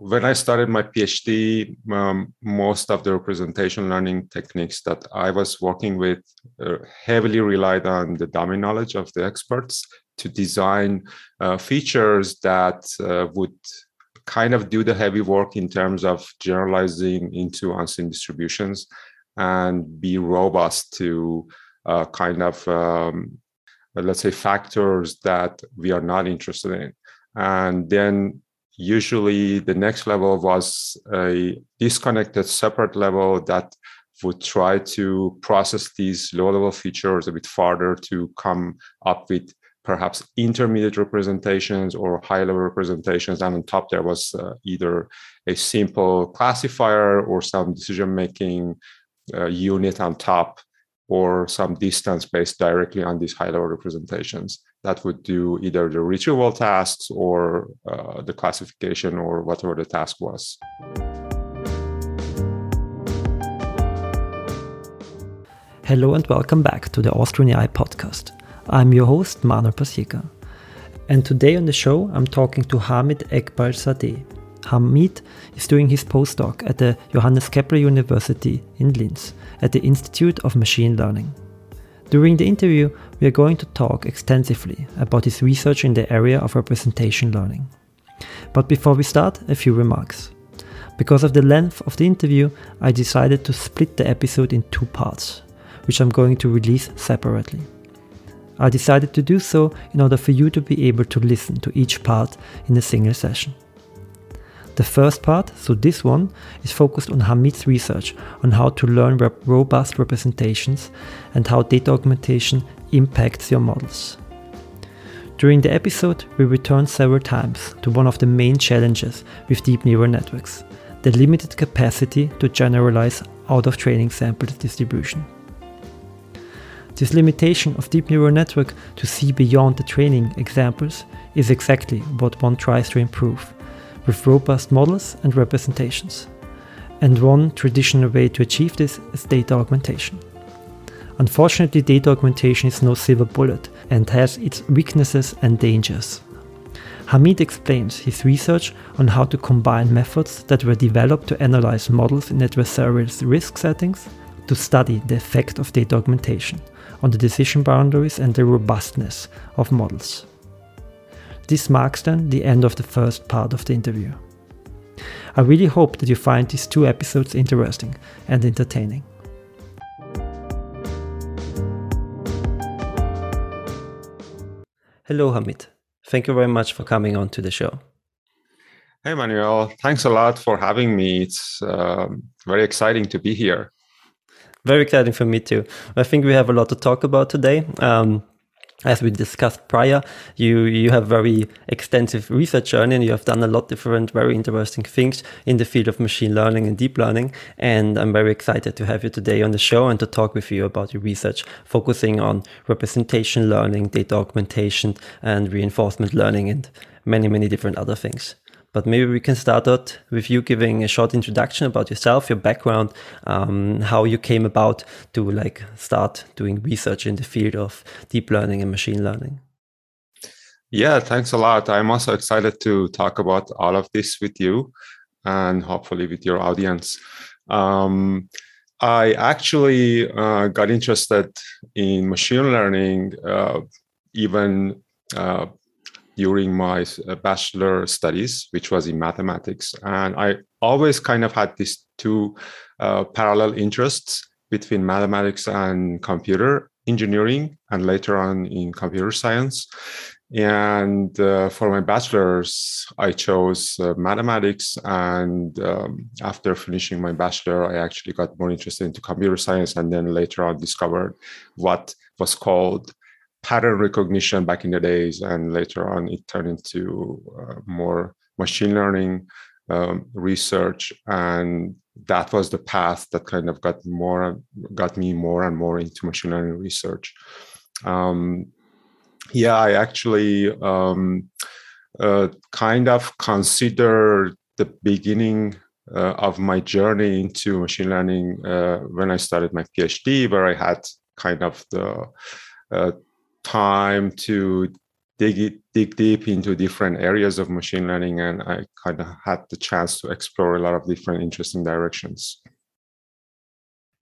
when I started my PhD, um, most of the representation learning techniques that I was working with uh, heavily relied on the domain knowledge of the experts to design uh, features that uh, would kind of do the heavy work in terms of generalizing into unseen distributions and be robust to uh, kind of um, let's say factors that we are not interested in. And then usually the next level was a disconnected separate level that would try to process these low level features a bit farther to come up with perhaps intermediate representations or high level representations. And on top there was uh, either a simple classifier or some decision making uh, unit on top or some distance based directly on these high level representations that would do either the retrieval tasks or uh, the classification or whatever the task was. Hello and welcome back to the Austrian AI podcast. I'm your host, Manuel Pasieka. And today on the show, I'm talking to Hamid Eghbal-zadeh. Hamid is doing his postdoc at the Johannes Kepler University in Linz at the Institute of Machine Learning. During the interview, we are going to talk extensively about his research in the area of representation learning. But before we start, a few remarks. Because of the length of the interview, I decided to split the episode in two parts, which I'm going to release separately. I decided to do so in order for you to be able to listen to each part in a single session. The first part, so this one, is focused on Hamid's research on how to learn rep robust representations and how data augmentation impacts your models. During the episode, we return several times to one of the main challenges with deep neural networks the limited capacity to generalize out of training sample distribution. This limitation of deep neural network to see beyond the training examples is exactly what one tries to improve with robust models and representations. And one traditional way to achieve this is data augmentation. Unfortunately, data augmentation is no silver bullet and has its weaknesses and dangers. Hamid explains his research on how to combine methods that were developed to analyze models in adversarial risk settings to study the effect of data augmentation on the decision boundaries and the robustness of models. This marks then the end of the first part of the interview. I really hope that you find these two episodes interesting and entertaining. Hello, Hamid. Thank you very much for coming on to the show. Hey, Manuel. Thanks a lot for having me. It's um, very exciting to be here. Very exciting for me too. I think we have a lot to talk about today. Um, as we discussed prior, you you have very extensive research journey and you have done a lot different, very interesting things in the field of machine learning and deep learning. And I'm very excited to have you today on the show and to talk with you about your research, focusing on representation learning, data augmentation, and reinforcement learning, and many many different other things. But maybe we can start out with you giving a short introduction about yourself, your background, um, how you came about to like start doing research in the field of deep learning and machine learning. Yeah, thanks a lot. I'm also excited to talk about all of this with you and hopefully with your audience. Um, I actually uh, got interested in machine learning uh, even uh, during my uh, bachelor studies, which was in mathematics. And I always kind of had these two uh, parallel interests between mathematics and computer engineering, and later on in computer science. And uh, for my bachelor's, I chose uh, mathematics. And um, after finishing my bachelor, I actually got more interested into computer science, and then later on discovered what was called pattern recognition back in the days, and later on it turned into uh, more machine learning um, research, and that was the path that kind of got more got me more and more into machine learning research. Um, yeah, I actually um, uh, kind of consider the beginning uh, of my journey into machine learning uh, when I started my PhD, where I had kind of the uh, time to dig dig deep into different areas of machine learning, and I kind of had the chance to explore a lot of different interesting directions.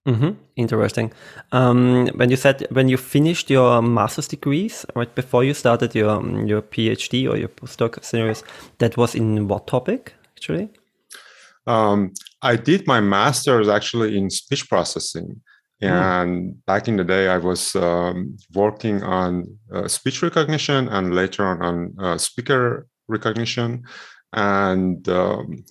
Mm-hmm. Interesting. Um, when you said when you finished your master's degrees, right before you started your your PhD or your postdoc series, that was in what topic actually? Um, I did my master's actually in speech processing. Hmm. And mm. back in the day, I was um, working on uh, speech recognition and later on on uh, speaker recognition. And um,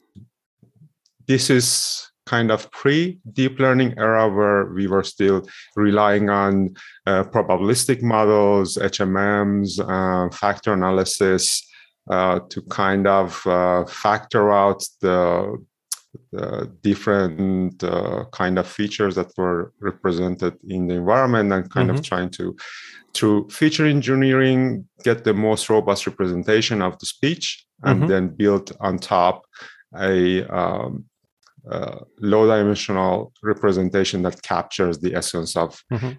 this is kind of pre deep learning era where we were still relying on uh, probabilistic models, HMMs, uh, factor analysis uh, to kind of uh, factor out the uh, different uh, kind of features that were represented in the environment and kind mm-hmm. of trying to through feature engineering get the most robust representation of the speech and mm-hmm. then build on top a um, uh, low dimensional representation that captures the essence of mm-hmm.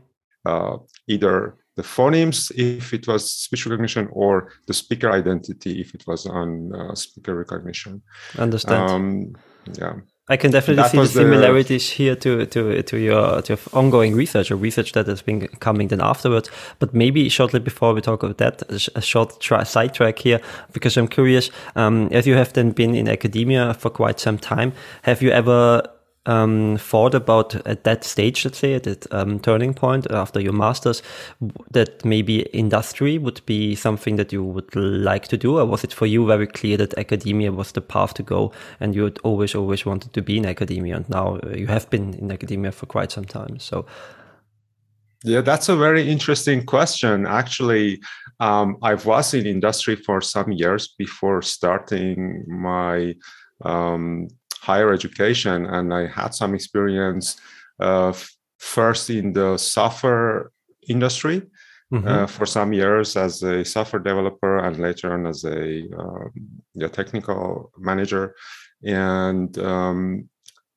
uh, either the phonemes if it was speech recognition or the speaker identity if it was on uh, speaker recognition understand um, yeah I can definitely that see the similarities the... here to, to to your to your ongoing research or research that has been coming then afterwards. But maybe shortly before we talk about that, a short try, sidetrack here because I'm curious. Um, as you have then been in academia for quite some time, have you ever um, thought about at that stage, let's say, at that um, turning point after your master's, that maybe industry would be something that you would like to do? Or was it for you very clear that academia was the path to go and you had always, always wanted to be in academia? And now uh, you have been in academia for quite some time. So, yeah, that's a very interesting question. Actually, um, I was in industry for some years before starting my um, higher education, and I had some experience uh, first in the software industry mm-hmm. uh, for some years as a software developer, and later on as a um, yeah, technical manager. And um,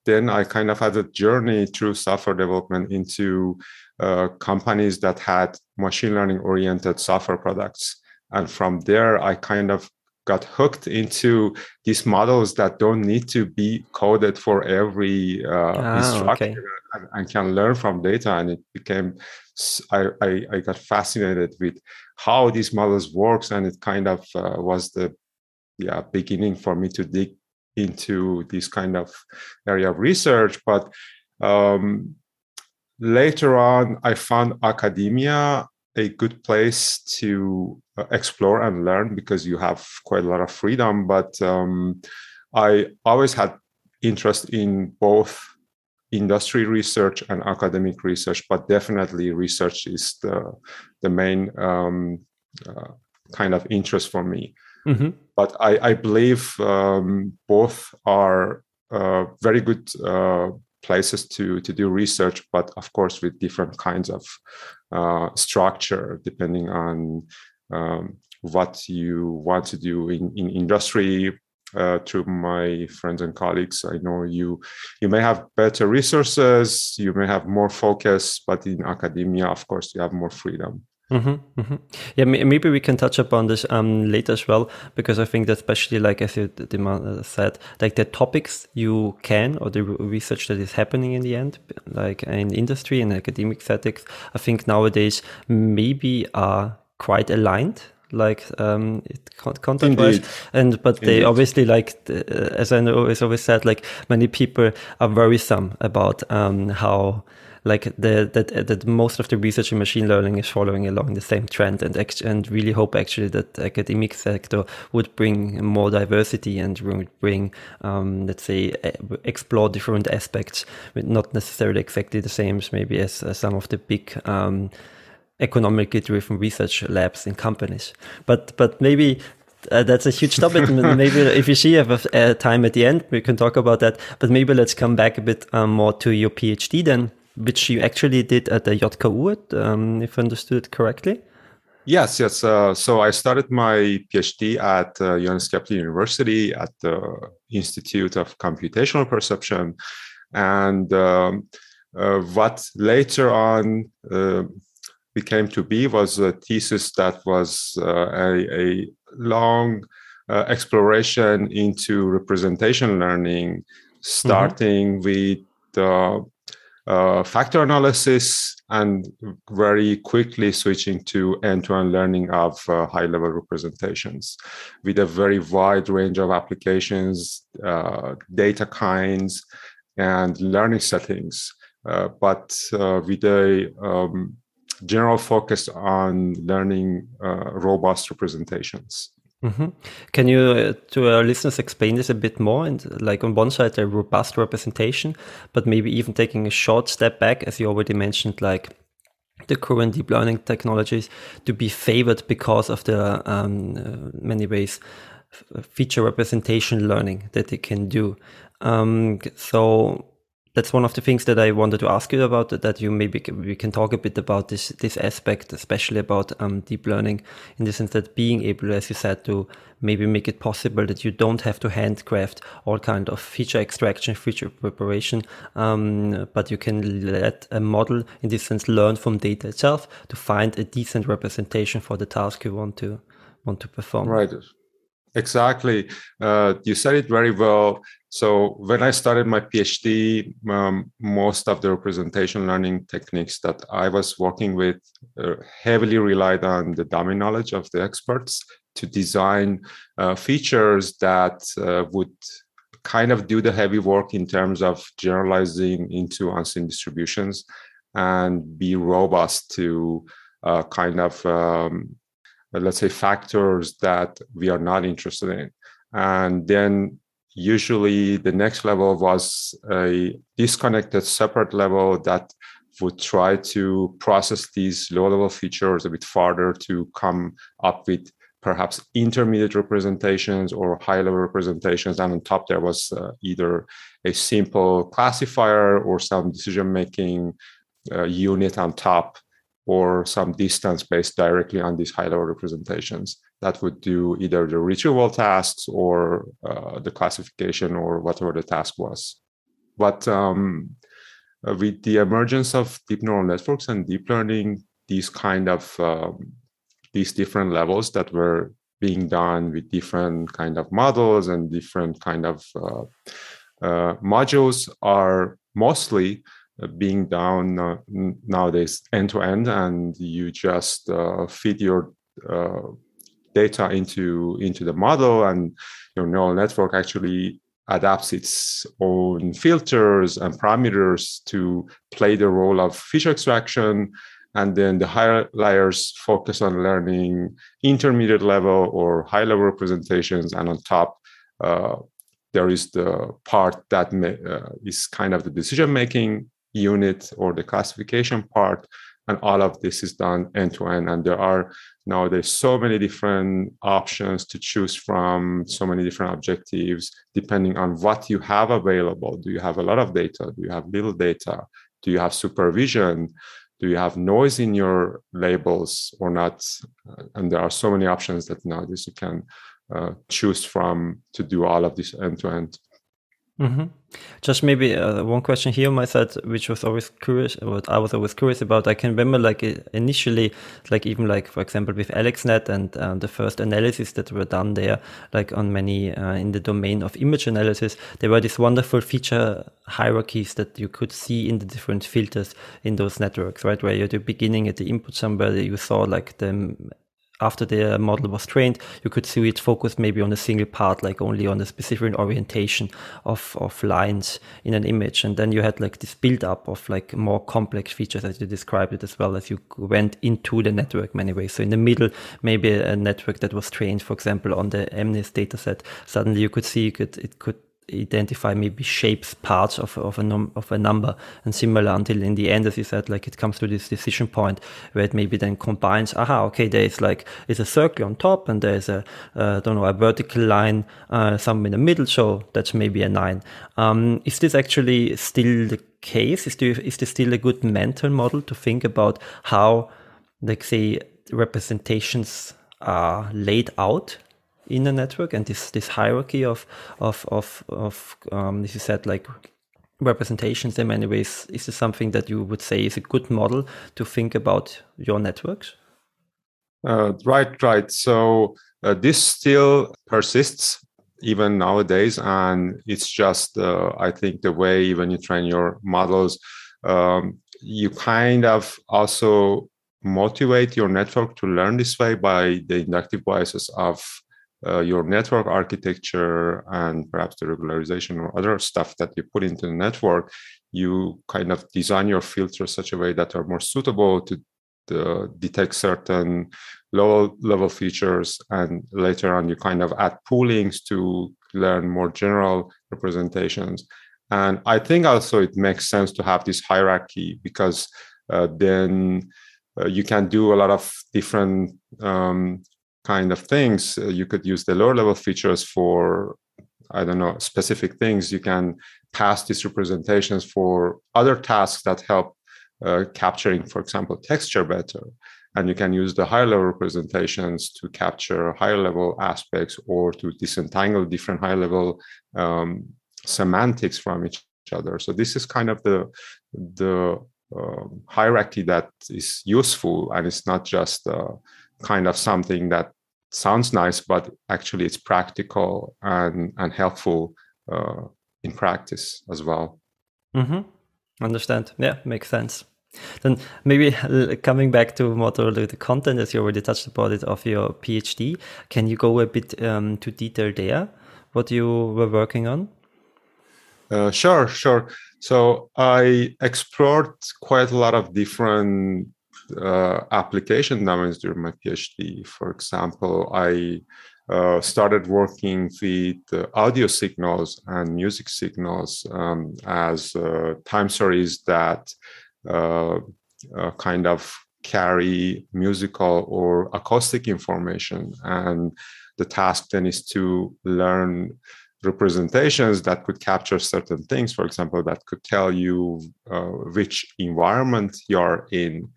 then I kind of had a journey through software development into uh, companies that had machine learning oriented software products. And from there, I kind of got hooked into these models that don't need to be coded for every uh, oh, instruction okay. and, and, can learn from data. And it became, I, I, I, got fascinated with how these models works, and it kind of uh, was the yeah beginning for me to dig into this kind of area of research. But um, later on, I found academia a good place to uh, explore and learn because you have quite a lot of freedom. But um, I always had interest in both industry research and academic research, but definitely research is the the main um, uh, kind of interest for me. Mm-hmm. But I, I believe um, both are uh, very good uh, places to to do research, but of course with different kinds of uh, structure depending on um, what you want to do in, in industry. Uh, to my friends and colleagues, I know you you may have better resources, you may have more focus, but in academia, of course, you have more freedom. Mm-hmm, mm-hmm. Yeah, maybe we can touch upon this um, later as well, because I think that especially like as you uh, said, like the topics you can or the research that is happening in the end, like in industry and academic settings, I think nowadays maybe are quite aligned like um it content wise and but they obviously like uh, as i know always always said like many people are worrisome about um how like the that that most of the research in machine learning is following along the same trend and and really hope actually that the academic sector would bring more diversity and would bring um, let's say explore different aspects not necessarily exactly the same as maybe as, as some of the big um, economically driven research labs in companies but but maybe uh, that's a huge topic. maybe if you see have a, a, time at the end, we can talk about that. But maybe let's come back a bit um, more to your PhD then which you actually did at the JKU, um, if I understood correctly. Yes, yes. Uh, so I started my PhD at uh, Johannes Kepler University at the Institute of Computational Perception, and um, uh, what later on uh, became to be was a thesis that was uh, a, a, long uh, exploration into representation learning, mm-hmm. starting mm-hmm. with uh, factor analysis and very quickly switching to end-to-end learning of uh, high-level representations with a very wide range of applications, uh, data kinds, and learning settings, uh, but uh, with a um, general focus on learning uh, robust representations. Mm-hmm. Can you, uh, to our listeners, explain this a bit more? And like on one side, a robust representation, but maybe even taking a short step back, as you already mentioned, like the current deep learning technologies to be favored because of the um, uh, many ways feature representation learning that they can do. Um, so that's one of the things that I wanted to ask you about. That you maybe we can talk a bit about this this aspect, especially about um, deep learning, in the sense that being able, as you said, to maybe make it possible that you don't have to handcraft all kind of feature extraction, feature preparation, um, but you can let a model, in this sense, learn from data itself to find a decent representation for the task you want to want to perform. Right. Exactly. Uh, you said it very well. So when I started my PhD, um, most of the representation learning techniques that I was working with uh, heavily relied on the domain knowledge of the experts to design uh, features that uh, would kind of do the heavy work in terms of generalizing into unseen distributions and be robust to uh, kind of um, let's say factors that we are not interested in. And then usually the next level was a disconnected separate level that would try to process these low level features a bit farther to come up with perhaps intermediate representations or high level representations. And on top there was uh, either a simple classifier or some decision making uh, unit on top or some distance based directly on these high level representations that would do either the retrieval tasks or uh, the classification or whatever the task was. But um, uh, with the emergence of deep neural networks and deep learning, these kind of um, these different levels that were being done with different kind of models and different kind of uh, uh modules are mostly uh, being done uh, nowadays end to end, and you just feed your data into into the model, and your neural network actually adapts its own filters and parameters to play the role of feature extraction. And then the higher layers focus on learning intermediate level or high level representations. And on top uh, there is the part that may, uh, is kind of the decision making unit or the classification part and all of this is done end to end and there are now there's so many different options to choose from so many different objectives depending on what you have available. Do you have a lot of data? Do you have little data? Do you have supervision? Do you have noise in your labels or not? And there are so many options that nowadays you can uh, choose from to do all of this end to end Mm-hmm. Just maybe uh, one question here on my side, which was always curious, what I was always curious about. I can remember, like initially, like even like for example with AlexNet and uh, the first analysis that were done there, like on many uh, in the domain of image analysis, there were these wonderful feature hierarchies that you could see in the different filters in those networks, right? Where you're at the beginning at the input somewhere you saw like the after the model was trained, you could see it focused maybe on a single part, like only on a specific orientation of, of lines in an image. And then you had like this build up of like more complex features as you described it as well as you went into the network many ways. So in the middle, maybe a network that was trained, for example, on the MNIST dataset, suddenly you could see it could identify maybe shapes parts of, of a num- of a number and similar until in the end as you said like it comes to this decision point where it maybe then combines aha okay there's like there's a circle on top and there's a uh, don't know a vertical line uh, somewhere in the middle so that's maybe a nine. Um, is this actually still the case? Is, there, is this still a good mental model to think about how like say representations are laid out in a network and this this hierarchy of of of of um, as you said like representations in many ways. Is this something that you would say is a good model to think about your networks? Uh, right, right. So uh, this still persists even nowadays, and it's just uh, I think the way when you train your models, um, you kind of also motivate your network to learn this way by the inductive biases of uh, your network architecture and perhaps the regularization or other stuff that you put into the network, you kind of design your filters such a way that are more suitable to detect certain low level features. And later on you kind of add poolings to learn more general representations. And i think also it makes sense to have this hierarchy because uh, then uh, you can do a lot of different um, kind of things. Uh, you could use the lower level features for, I don't know, specific things. You can pass these representations for other tasks that help uh, capturing, for example, texture better. And you can use the higher level representations to capture higher level aspects or to disentangle different higher level um, semantics from each other. So this is kind of the the um, hierarchy that is useful and it's not just uh, kind of something that sounds nice but actually it's practical and and helpful uh, in practice as well mm-hmm. understand yeah makes sense then maybe coming back to more to the content as you already touched about it of your phd can you go a bit um, to detail there what you were working on uh, sure, sure. So I explored quite a lot of different uh, application domains during my PhD. For example, I uh, started working with uh, audio signals and music signals um, as uh, time series that uh, kind of carry musical or acoustic information. And the task then is to learn representations that could capture certain things for example that could tell you uh, which environment you're in uh,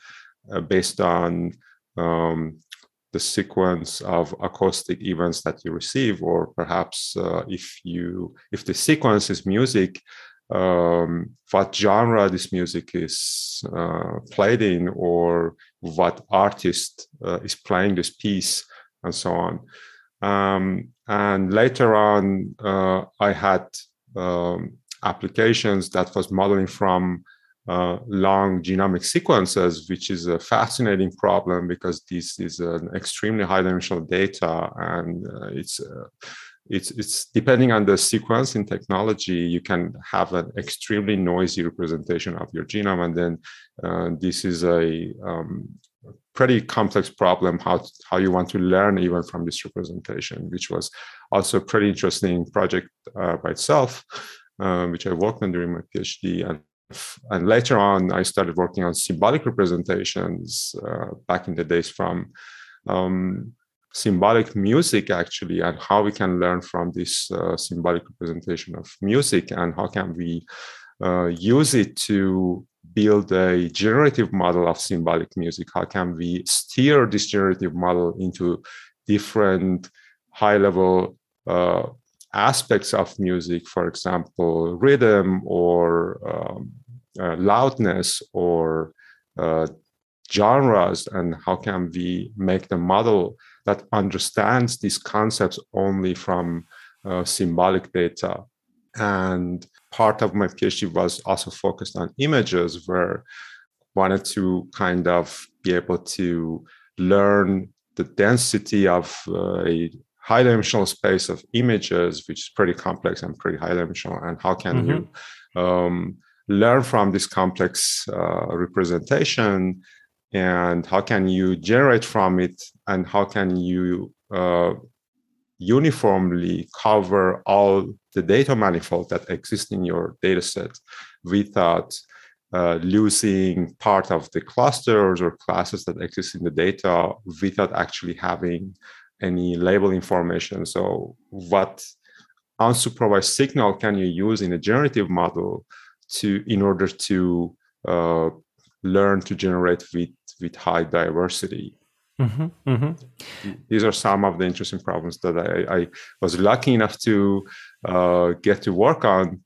based on um, the sequence of acoustic events that you receive or perhaps uh, if you if the sequence is music um, what genre this music is uh, played in or what artist uh, is playing this piece and so on. Um, and later on, uh, I had um, applications that was modeling from uh, long genomic sequences, which is a fascinating problem because this is an extremely high dimensional data and uh, it's uh, it's it's depending on the sequencing technology you can have an extremely noisy representation of your genome. And then uh, this is a um, pretty complex problem how how you want to learn even from this representation which was also a pretty interesting project uh, by itself uh, which i worked on during my phd and and later on i started working on symbolic representations uh, back in the days from um, symbolic music actually and how we can learn from this uh, symbolic representation of music and how can we uh, use it to build a generative model of symbolic music? How can we steer this generative model into different high level uh, aspects of music, for example, rhythm or um, uh, loudness or uh, genres, and how can we make the model that understands these concepts only from uh, symbolic data? And part of my PhD was also focused on images, where wanted to kind of be able to learn the density of uh, a high dimensional space of images, which is pretty complex and pretty high dimensional, and how can mm-hmm. you um, learn from this complex uh, representation, and how can you generate from it, and how can you uh, uniformly cover all the data manifold that exists in your data set without uh, losing part of the clusters or classes that exist in the data without actually having any label information. So, what unsupervised signal can you use in a generative model to in order to uh, learn to generate with with high diversity? Mm-hmm, mm-hmm. These are some of the interesting problems that I, I was lucky enough to uh, get to work on.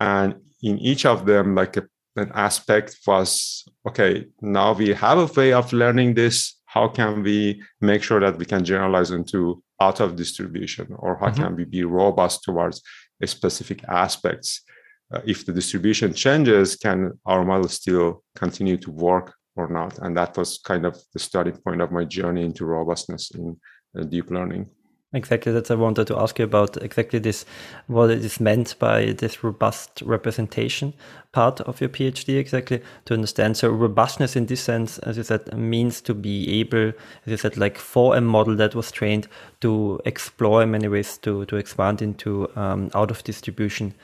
And in each of them, like a, an aspect was okay, now we have a way of learning this. How can we make sure that we can generalize into out of distribution, or how mm-hmm. can we be robust towards specific aspects? Uh, if the distribution changes, can our model still continue to work or not? And that was kind of the starting point of my journey into robustness in uh, deep learning. Exactly, that's I wanted to ask you about exactly this, what it is meant by this robust representation part of your PhD, exactly to understand. So robustness in this sense, as you said, means to be able, as you said, like for a model that was trained to explore in many ways to, to expand into um, out of distribution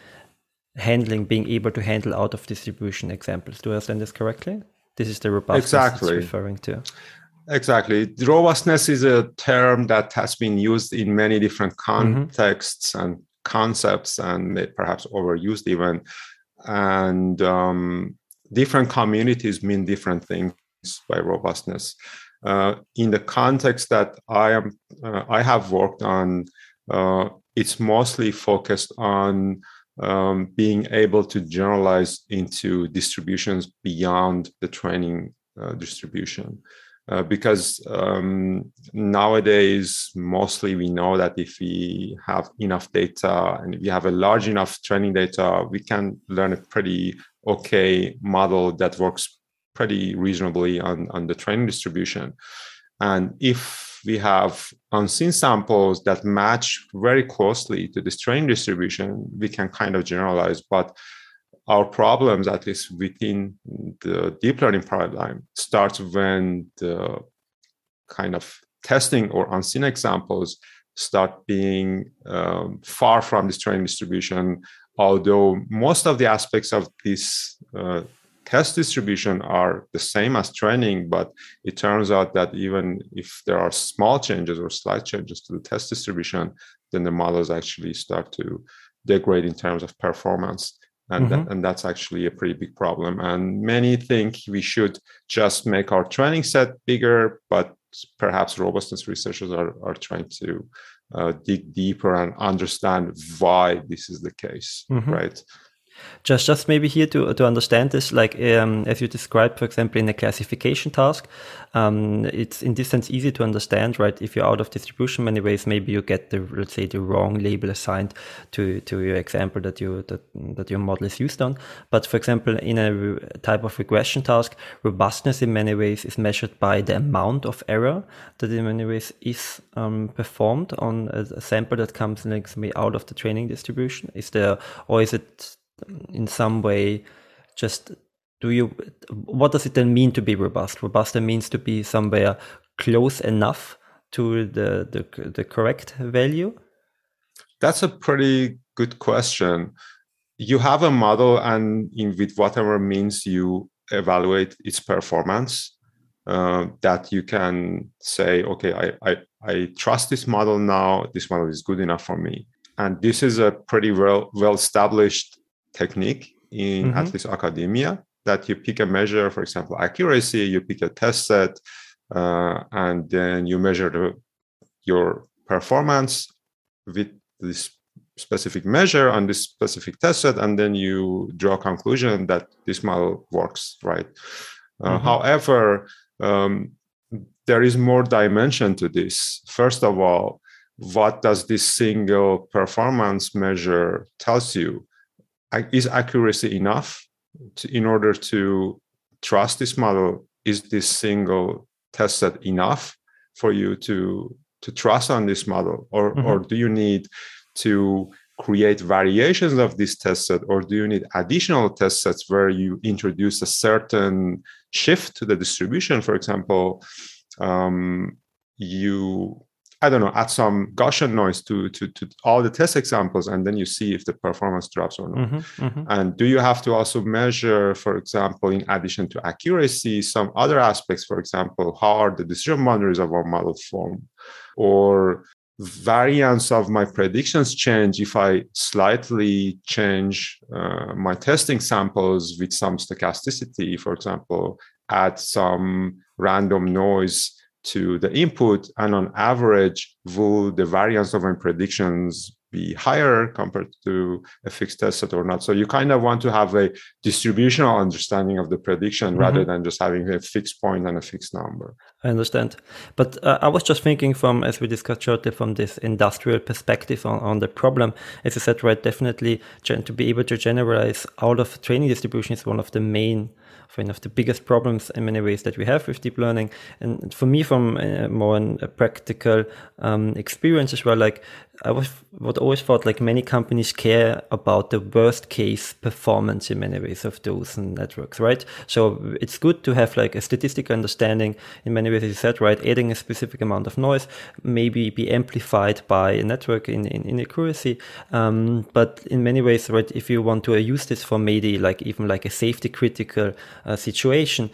handling, being able to handle out of distribution examples. Do I understand this correctly? This is the robustness exactly. referring to. Exactly. Robustness is a term that has been used in many different mm-hmm. contexts mm-hmm. and concepts and perhaps overused even. And um, different communities mean different things by robustness. Uh, in the context that I am, uh, I have worked on, uh, it's mostly focused on um, being able to generalize into distributions beyond the training uh, distribution. Uh, because um, nowadays, mostly we know that if we have enough data and we have a large enough training data, we can learn a pretty okay model that works pretty reasonably on, on the training distribution. And if we have unseen samples that match very closely to the training distribution, we can kind of generalize. But our problems, at least within the deep learning paradigm, starts when the kind of testing or unseen examples start being um, far from the training distribution. Although most of the aspects of this uh, test distribution are the same as training, but it turns out that even if there are small changes or slight changes to the test distribution, then the models actually start to degrade in terms of performance. And, mm-hmm. that, and that's actually a pretty big problem. And many think we should just make our training set bigger, but perhaps robustness researchers are, are trying to uh, dig deeper and understand why this is the case, mm-hmm. right? Just, just maybe here to, to understand this, like um, as you described, for example, in a classification task, um, it's in this sense easy to understand, right? If you're out of distribution, many ways, maybe you get the let's say the wrong label assigned to to your example that you that that your model is used on. But for example, in a type of regression task, robustness in many ways is measured by the amount of error that in many ways is um, performed on a, a sample that comes like out of the training distribution. Is there or is it in some way just do you what does it then mean to be robust? Robust means to be somewhere close enough to the, the the correct value? That's a pretty good question. You have a model and in with whatever means you evaluate its performance uh, that you can say okay I, I i trust this model now. This model is good enough for me. And this is a pretty well well established technique in mm-hmm. at least academia that you pick a measure, for example, accuracy, you pick a test set, uh, and then you measure the, your performance with this specific measure on this specific test set, and then you draw a conclusion that this model works, right? Uh, mm-hmm. However, um, there is more dimension to this. First of all, what does this single performance measure tells you? Is accuracy enough to, in order to trust this model? Is this single test set enough for you to to trust on this model, or mm-hmm. or do you need to create variations of this test set, or do you need additional test sets where you introduce a certain shift to the distribution? For example, um, you I don't know, add some Gaussian noise to, to, to all the test examples, and then you see if the performance drops or not. Mm-hmm, mm-hmm. And do you have to also measure, for example, in addition to accuracy, some other aspects, for example, how are the decision boundaries of our model formed? Or variance of my predictions change if I slightly change uh, my testing samples with some stochasticity, for example, add some random noise to the input and on average will the variance of my predictions be higher compared to a fixed test set or not. So you kind of want to have a distributional understanding of the prediction mm-hmm. rather than just having a fixed point and a fixed number. I understand. But uh, I was just thinking from, as we discussed shortly, from this industrial perspective on, on the problem. As you said, right, definitely to be able to generalize out of training distribution is one of the main one of the biggest problems in many ways that we have with deep learning. And for me, from a more a practical um, experience as well, like I was what always thought like many companies care about the worst case performance in many ways of those networks, right? So it's good to have like a statistical understanding in many ways, you said, right? Adding a specific amount of noise, maybe be amplified by a network in, in inaccuracy. Um, but in many ways, right, if you want to use this for maybe like even like a safety critical uh, situation,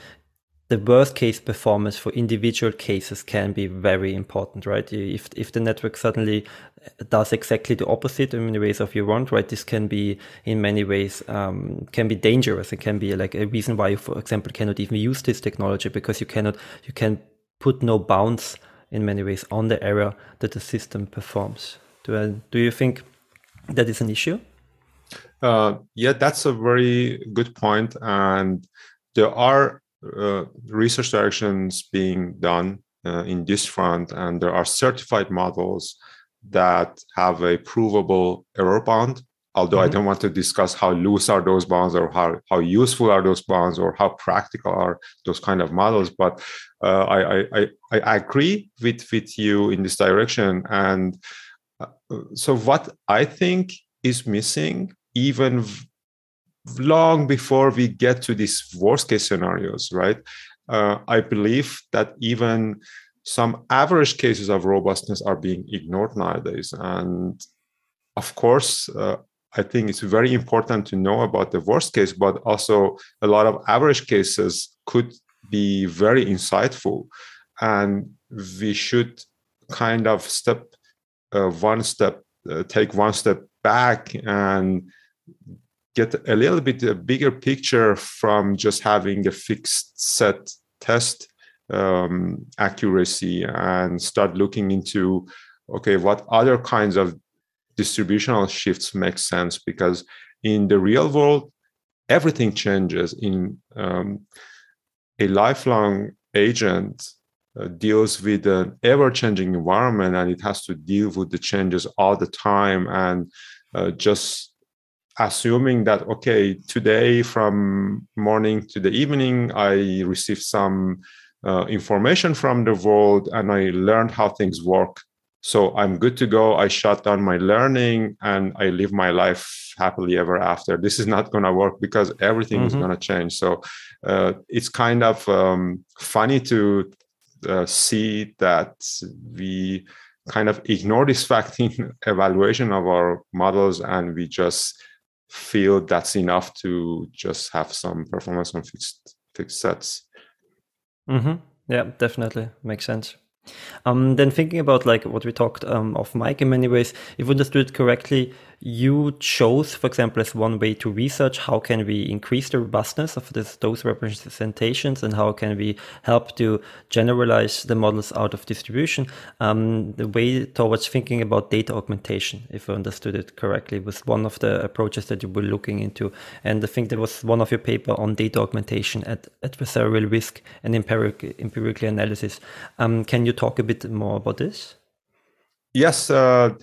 the worst case performance for individual cases can be very important, right? If if the network suddenly does exactly the opposite in many ways of you want, right? This can be in many ways um, can be dangerous. It can be like a reason why you, for example, cannot even use this technology because you cannot you can put no bounds in many ways on the error that the system performs. Do I, do you think that is an issue? Uh, yeah, that's a very good point, and there are uh, research directions being done uh, in this front, and there are certified models that have a provable error bound. Although mm-hmm. I don't want to discuss how loose are those bounds or how, how useful are those bounds or how practical are those kind of models, but uh, I, I, I agree with, with you in this direction. And uh, so, what I think is missing, even long before we get to these worst case scenarios, right? Uh, I believe that even some average cases of robustness are being ignored nowadays. And of course, uh, I think it's very important to know about the worst case, but also a lot of average cases could be very insightful. And we should kind of step uh, one step, uh, take one step back and get a little bit a bigger picture from just having a fixed set test um, accuracy and start looking into okay what other kinds of distributional shifts make sense? Because in the real world everything changes in um, a lifelong agent uh, deals with an ever-changing environment and it has to deal with the changes all the time and uh, just assuming that okay today from morning to the evening i received some uh, information from the world and i learned how things work. So i'm good to go. I shut down my learning and i live my life happily ever after. This is not going to work because everything mm-hmm. is going to change. So uh, it's kind of um, funny to uh, see that we kind of ignore this fact in evaluation of our models and we just feel that's enough to just have some performance on fixed fixed sets. Mm-hmm. Yeah, definitely makes sense. Um, then thinking about like what we talked um, of Mike in many ways, if understood correctly, you chose, for example, as one way to research how can we increase the robustness of this, those representations and how can we help to generalize the models out of distribution. Um, the way towards thinking about data augmentation, if I understood it correctly, was one of the approaches that you were looking into. And I think there was one of your paper on data augmentation at adversarial risk and empiric, empirical analysis. Um, can you talk a bit more about this? Yes. Uh,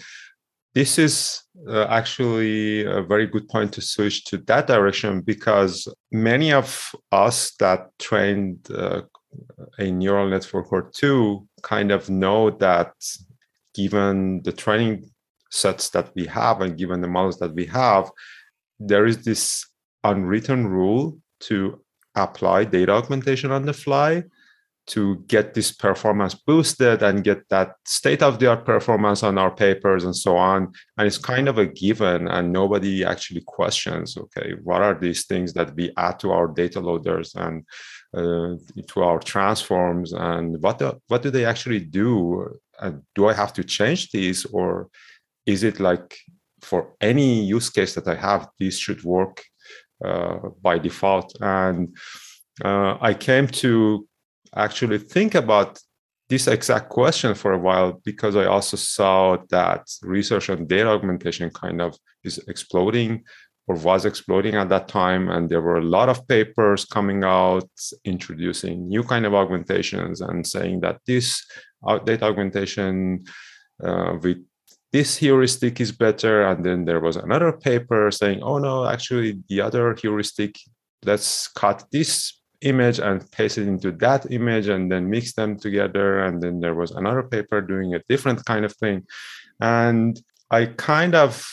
this is uh, actually a very good point to switch to that direction because many of us that trained uh, a neural network or two kind of know that given the training sets that we have and given the models that we have, there is this unwritten rule to apply data augmentation on the fly to get this performance boosted and get that state of the art performance on our papers and so on. And it's kind of a given and nobody actually questions okay what are these things that we add to our data loaders and uh, to our transforms and what do, what do they actually do? And do i have to change these or is it like for any use case that i have these should work uh, by default? And uh, i came to actually think about this exact question for a while because I also saw that research on data augmentation kind of is exploding or was exploding at that time. And there were a lot of papers coming out introducing new kind of augmentations and saying that this data augmentation uh, with this heuristic is better. And then there was another paper saying oh no actually the other heuristic let's cut this image and paste it into that image and then mix them together. And then there was another paper doing a different kind of thing. And i kind of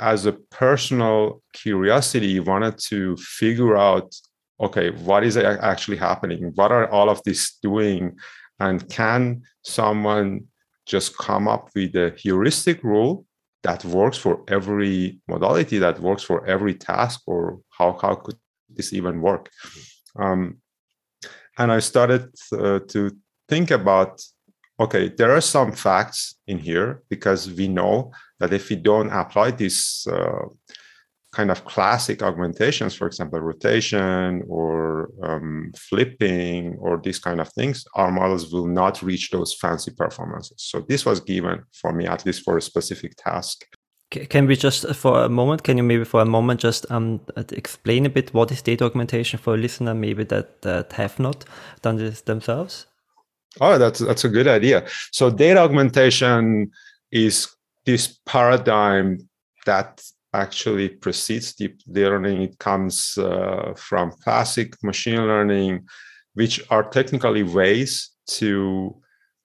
as a personal curiosity wanted to figure out okay what is actually happening? What are all of this doing? And can someone just come up with a heuristic rule that works for every modality that works for every task? Or how, how could this even work um, and i started uh, to think about okay there are some facts in here because we know that if we don't apply these uh, kind of classic augmentations, for example, rotation or um, flipping or these kind of things, our models will not reach those fancy performances. So this was given for me, at least for a specific task. Can we just, uh, for a moment, can you maybe for a moment just um, uh, explain a bit what is data augmentation for a listener maybe that, that have not done this themselves? Oh, that's that's a good idea. So data augmentation is this paradigm that actually precedes deep learning. It comes uh, from classic machine learning, which are technically ways to,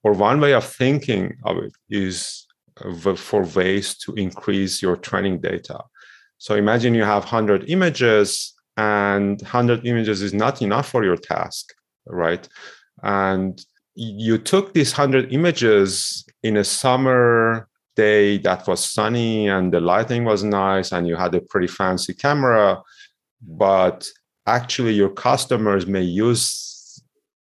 or one way of thinking of it is for ways to increase your training data. So imagine you have 100 images, and 100 images is not enough for your task, right? And you took these 100 images in a summer day that was sunny and the lighting was nice and you had a pretty fancy camera but actually your customers may use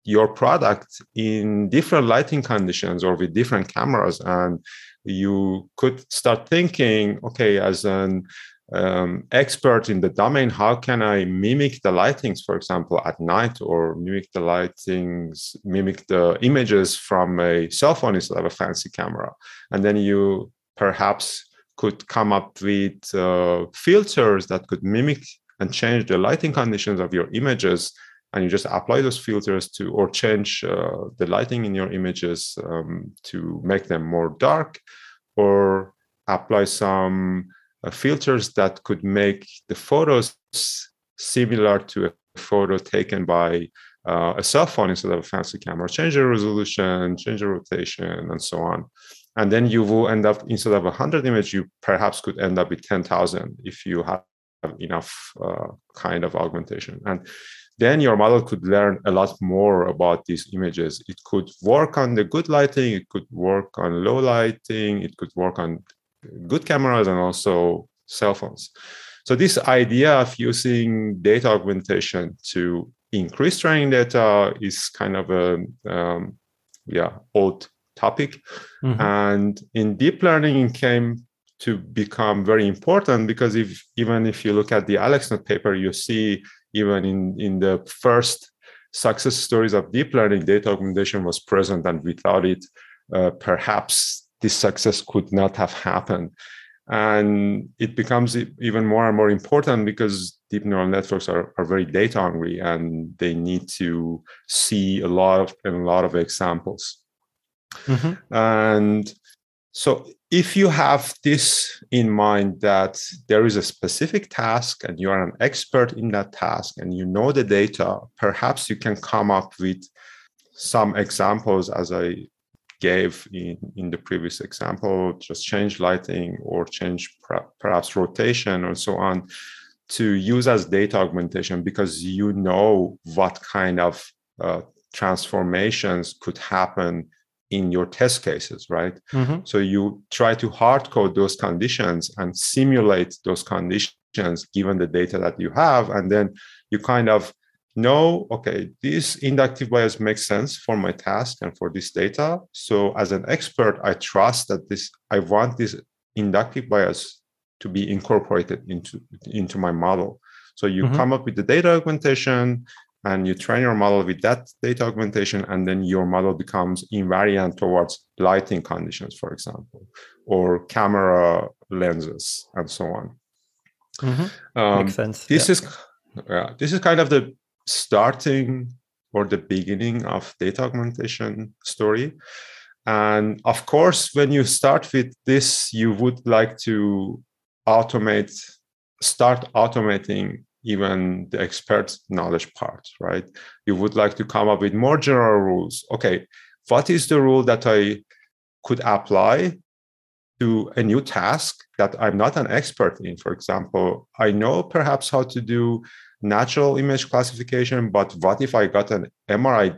your product in different lighting conditions or with different cameras and you could start thinking okay as an um, expert in the domain, how can I mimic the lightings, for example, at night, or mimic the lightings, mimic the images from a cell phone instead of a fancy camera? And then you perhaps could come up with uh, filters that could mimic and change the lighting conditions of your images and you just apply those filters to or change uh, the lighting in your images um, to make them more dark or apply some uh, filters that could make the photos similar to a photo taken by uh, a cell phone instead of a fancy camera. Change the resolution, change the rotation, and so on. And then you will end up instead of a hundred image, you perhaps could end up with ten thousand if you have enough uh, kind of augmentation. And then your model could learn a lot more about these images. It could work on the good lighting, it could work on low lighting, it could work on good cameras and also cell phones. So this idea of using data augmentation to increase training data is kind of a um, yeah old topic, mm-hmm. and in deep learning it came to become very important because if even if you look at the AlexNet paper, you see even in in the first success stories of deep learning, data augmentation was present, and without it, uh, perhaps this success could not have happened. And it becomes even more and more important because deep neural networks are, are very data hungry and they need to see a lot of a lot of examples. Mm-hmm. And so if you have this in mind that there is a specific task and you are an expert in that task and you know the data, perhaps you can come up with some examples as I gave in, in the previous example, just change lighting or change perhaps rotation or so on to use as data augmentation because you know what kind of uh, transformations could happen in your test cases, right? Mm-hmm. So you try to hard code those conditions and simulate those conditions given the data that you have. And then you kind of know, okay, this inductive bias makes sense for my task and for this data. So as an expert, I trust that this, I want this inductive bias to be incorporated into, into my model. So you mm-hmm. come up with the data augmentation and you train your model with that data augmentation and then your model becomes invariant towards lighting conditions for example or camera lenses and so on mm-hmm. um, makes sense this yeah. is yeah, this is kind of the starting or the beginning of data augmentation story and of course when you start with this you would like to automate start automating even the expert knowledge part, right? You would like to come up with more general rules. Okay, what is the rule that I could apply to a new task that I'm not an expert in? For example, I know perhaps how to do natural image classification, but what if I got an MRI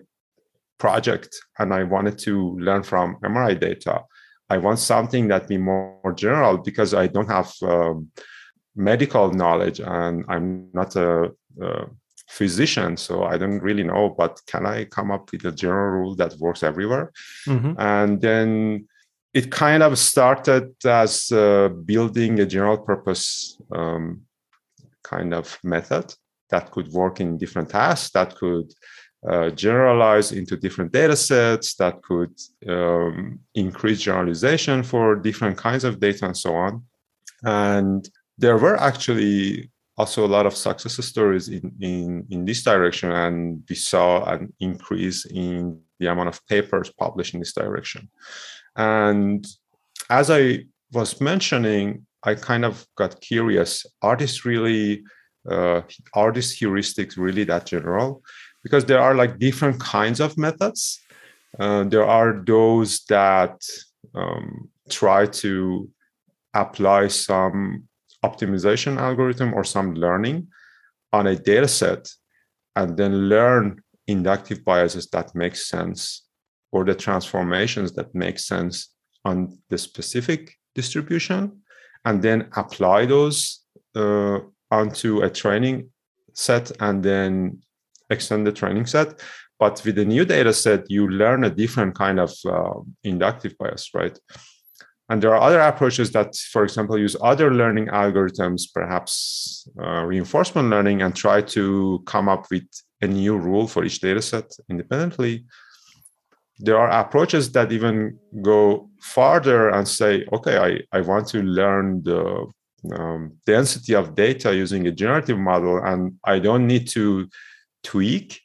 project and I wanted to learn from MRI data? I want something that be more, general because I don't have um, medical knowledge and i'm not a, a, physician so i don't really know but can i come up with a general rule that works everywhere mm-hmm. and then it kind of started as uh, building a general purpose um, kind of method that could work in different tasks that could uh, generalize into different data sets that could um, increase generalization for different kinds of data and so on and there were actually also a lot of success stories in, in, in this direction, and we saw an increase in the amount of papers published in this direction. And as I was mentioning, I kind of got curious: are these really uh, are these heuristics really that general? Because there are like different kinds of methods. Uh, there are those that um, try to apply some optimization algorithm or some learning on a data set and then learn inductive biases that make sense or the transformations that make sense on the specific distribution and then apply those uh, onto a training set and then extend the training set. But with the new data set you learn a different kind of uh, inductive bias right and there are other approaches that, for example, use other learning algorithms, perhaps uh, reinforcement learning, and try to come up with a new rule for each data set independently. There are approaches that even go farther and say, okay, I, I want to learn the um, density of data using a generative model, and I don't need to tweak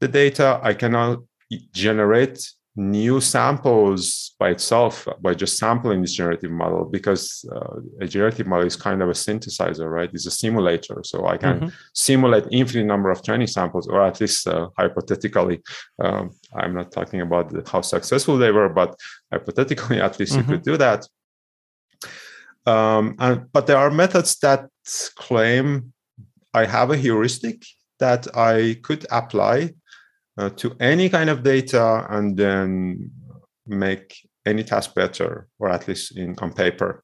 the data. I cannot generate new samples by itself by just sampling this generative model because uh, a generative model is kind of a synthesizer right it's a simulator so i can mm-hmm. simulate infinite number of training samples or at least uh, hypothetically um, i'm not talking about how successful they were but hypothetically at least mm-hmm. you could do that um, and, but there are methods that claim i have a heuristic that i could apply uh, to any kind of data and then make any task better, or at least in on paper.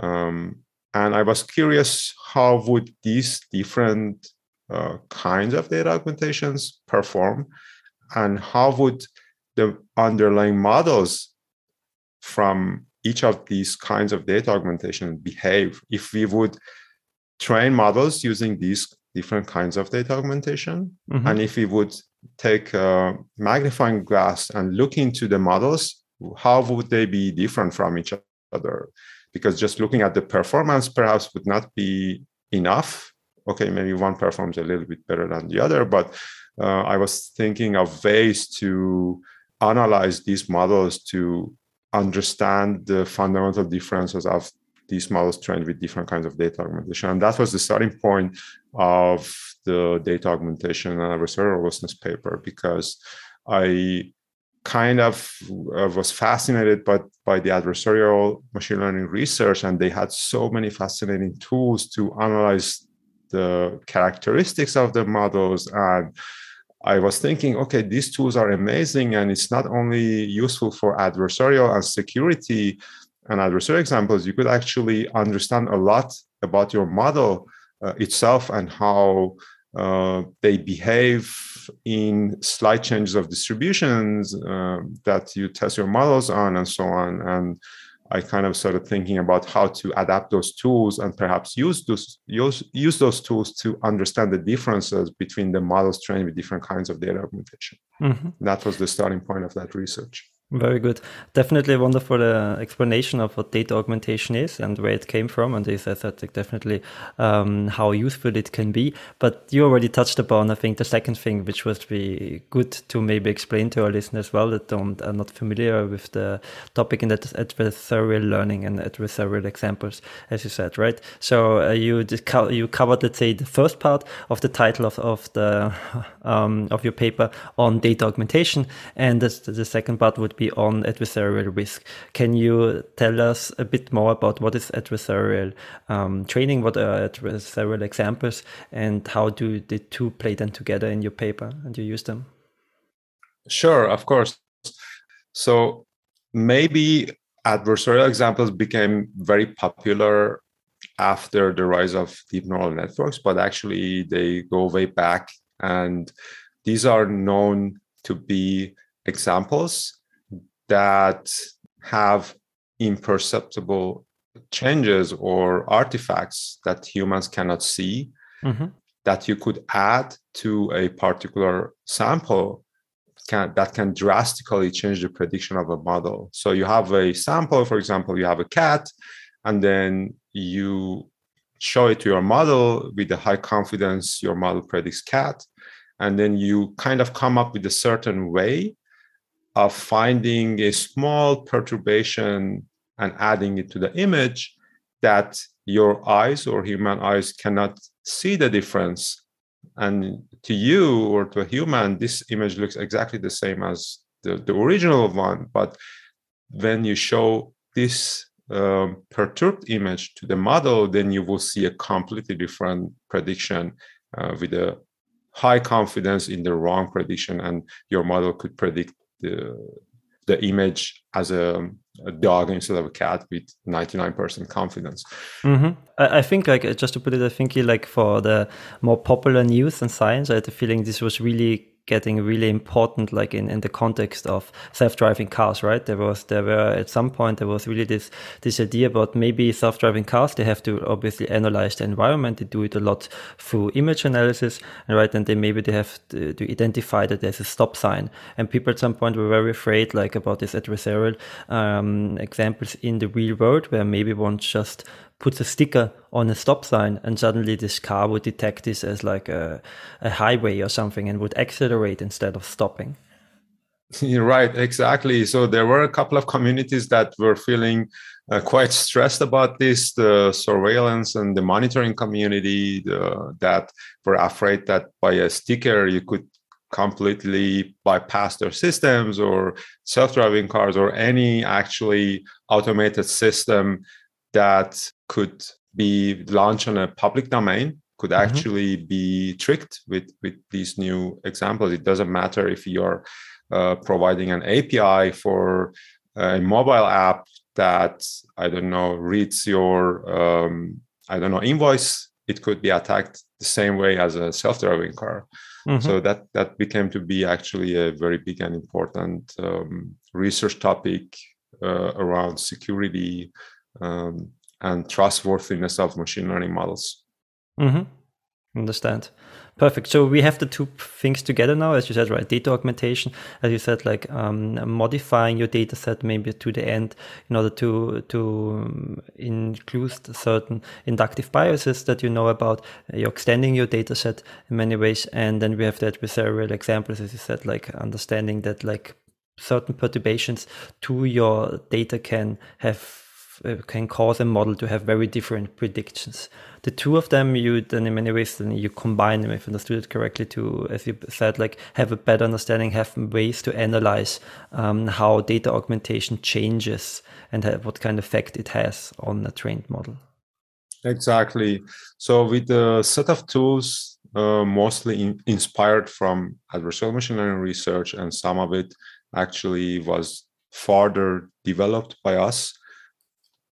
Um, and I was curious how would these different uh, kinds of data augmentations perform, and how would the underlying models from each of these kinds of data augmentation behave if we would train models using these different kinds of data augmentation mm-hmm. and if we would take a magnifying glass and look into the models, how would they be different from each other? Because just looking at the performance perhaps would not be enough. Okay, maybe one performs a little bit better than the other, but uh, I was thinking of ways to analyze these models to understand the fundamental differences of these models trained with different kinds of data augmentation. And that was the starting point of the data augmentation and adversarial robustness paper because I kind of uh, was fascinated by, by the adversarial machine learning research and they had so many fascinating tools to analyze the characteristics of the models and i was thinking okay these tools are amazing and it's not only useful for adversarial and security and adversarial examples you could actually understand a lot about your model itself and how uh, they behave in slight changes of distributions uh, that you test your models on and so on and I kind of started thinking about how to adapt those tools and perhaps use those use, use those tools to understand the differences between the models trained with different kinds of data augmentation. Mm-hmm. That was the starting point of that research. Very good. Definitely wonderful uh, explanation of what data augmentation is and where it came from. And this, thought, definitely um, how useful it can be. But you already touched upon, I think, the second thing, which would be good to maybe explain to our listeners as well that don't, are not familiar with the topic in that adversarial learning and adversarial examples, as you said, right? So uh, you you covered, let's say, the first part of the title of, of the um, of your paper on data augmentation, and the, the second part would be on adversarial risk. Can you tell us a bit more about what is adversarial um, training, what are adversarial examples, and how do the two play then together in your paper and you use them? Sure, of course. So maybe adversarial examples became very popular after the rise of deep neural networks, but actually they go way back and these are known to be examples that have imperceptible changes or artifacts that humans cannot see mm-hmm. that you could add to a particular sample can, that can drastically change the prediction of a model. So you have a sample, for example, you have a cat, and then you show it to your model with a high confidence, your model predicts cat. And then you kind of come up with a certain way of finding a small perturbation and adding it to the image that your eyes or human eyes cannot see the difference. And to you or to a human this image looks exactly the same as the, the original one. But when you show this um, perturbed image to the model then you will see a completely different prediction uh, with a high confidence in the wrong prediction. And your model could predict the the image as a, a, dog instead of a cat with 99% confidence. Mm-hmm. I, I, think like just to put it, I think like for the more popular news and science, I had the feeling this was really getting really important like in, in the context of self-driving cars right? There was there were at some point there was really this this idea about maybe self-driving cars they have to obviously analyze the environment they do it a lot through image analysis right and then maybe they have to, to identify that there's a stop sign. And people at some point were very afraid like about this adversarial um, examples in the real world where maybe one just puts a sticker on a stop sign and suddenly this car would detect this as like a, a highway or something and would accelerate instead of stopping. You're right exactly. So there were a couple of communities that were feeling uh, quite stressed about this the surveillance and the monitoring community the, that were afraid that by a sticker you could completely bypass their systems or self-driving cars or any actually automated system that could be launched on a public domain could mm-hmm. actually mm-hmm. be tricked with with these new examples it doesn't matter if you're uh, providing an api for a mobile app that i don't know reads your um, i don't know invoice it could be attacked the same way as a self-driving car mm-hmm. so that that became to be actually a very big and important um, research topic uh, around security um, and trustworthiness of machine learning models. Mm-hmm. Understand. Perfect. So we have the two things together now, as you said, right? Data augmentation, as you said, like um, modifying your data set maybe to the end in order to to um, include certain inductive biases that you know about. You're extending your data set in many ways, and then we have the adversarial examples, as you said, like understanding that like certain perturbations to your data can have uh, can cause a model to have very different predictions. The two of them, you then in many ways, then you combine them, if understood it correctly, to, as you said, like have a better understanding, have ways to analyze um, how data augmentation changes and have, what kind of effect it has on a trained model. Exactly. So with a set of tools, uh, mostly in, inspired from adversarial machine learning research, and some of it actually was further developed by us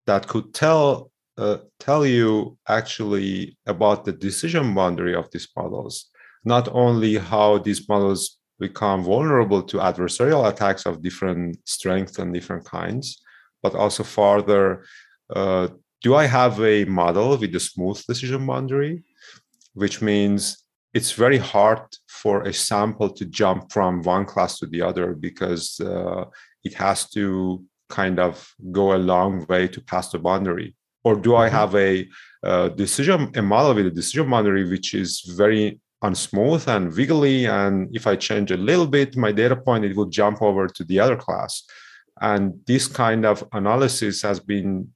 that could tell uh, tell you actually about the decision boundary of these models, not only how these models become vulnerable to adversarial attacks of different strengths and different kinds, but also further, uh, do I have a model with a smooth decision boundary, which means it's very hard for a sample to jump from one class to the other because uh, it has to kind of go a long way to pass the boundary or do i mm-hmm. have a, a decision a model with a decision boundary which is very unsmooth and wiggly and if i change a little bit my data point it will jump over to the other class and this kind of analysis has been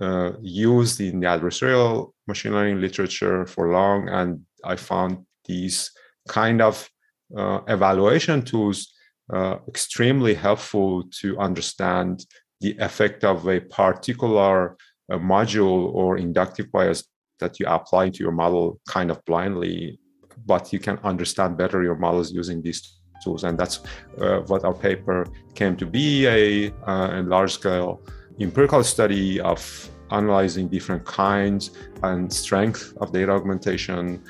uh, used in the adversarial machine learning literature for long and i found these kind of uh, evaluation tools uh, extremely helpful to understand the effect of a particular uh, module or inductive bias that you apply to your model kind of blindly, but you can understand better your models using these tools. And that's uh, what our paper came to be a, uh, a large scale empirical study of analyzing different kinds and strength of data augmentation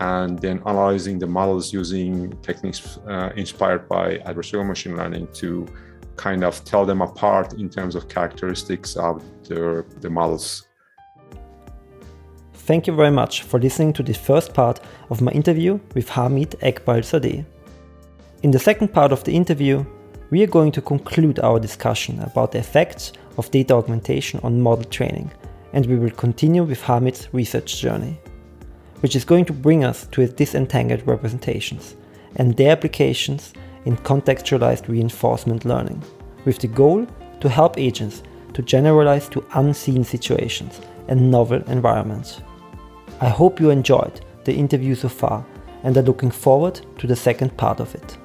and then analyzing the models using techniques uh, inspired by adversarial machine learning to kind of tell them apart in terms of characteristics of their, the models. Thank you very much for listening to the first part of my interview with Hamid Eghbal-zadeh. In the second part of the interview, we are going to conclude our discussion about the effects of data augmentation on model training, and we will continue with Hamid's research journey which is going to bring us to its disentangled representations and their applications in contextualized reinforcement learning, with the goal to help agents to generalize to unseen situations and novel environments. I hope you enjoyed the interview so far and are looking forward to the second part of it.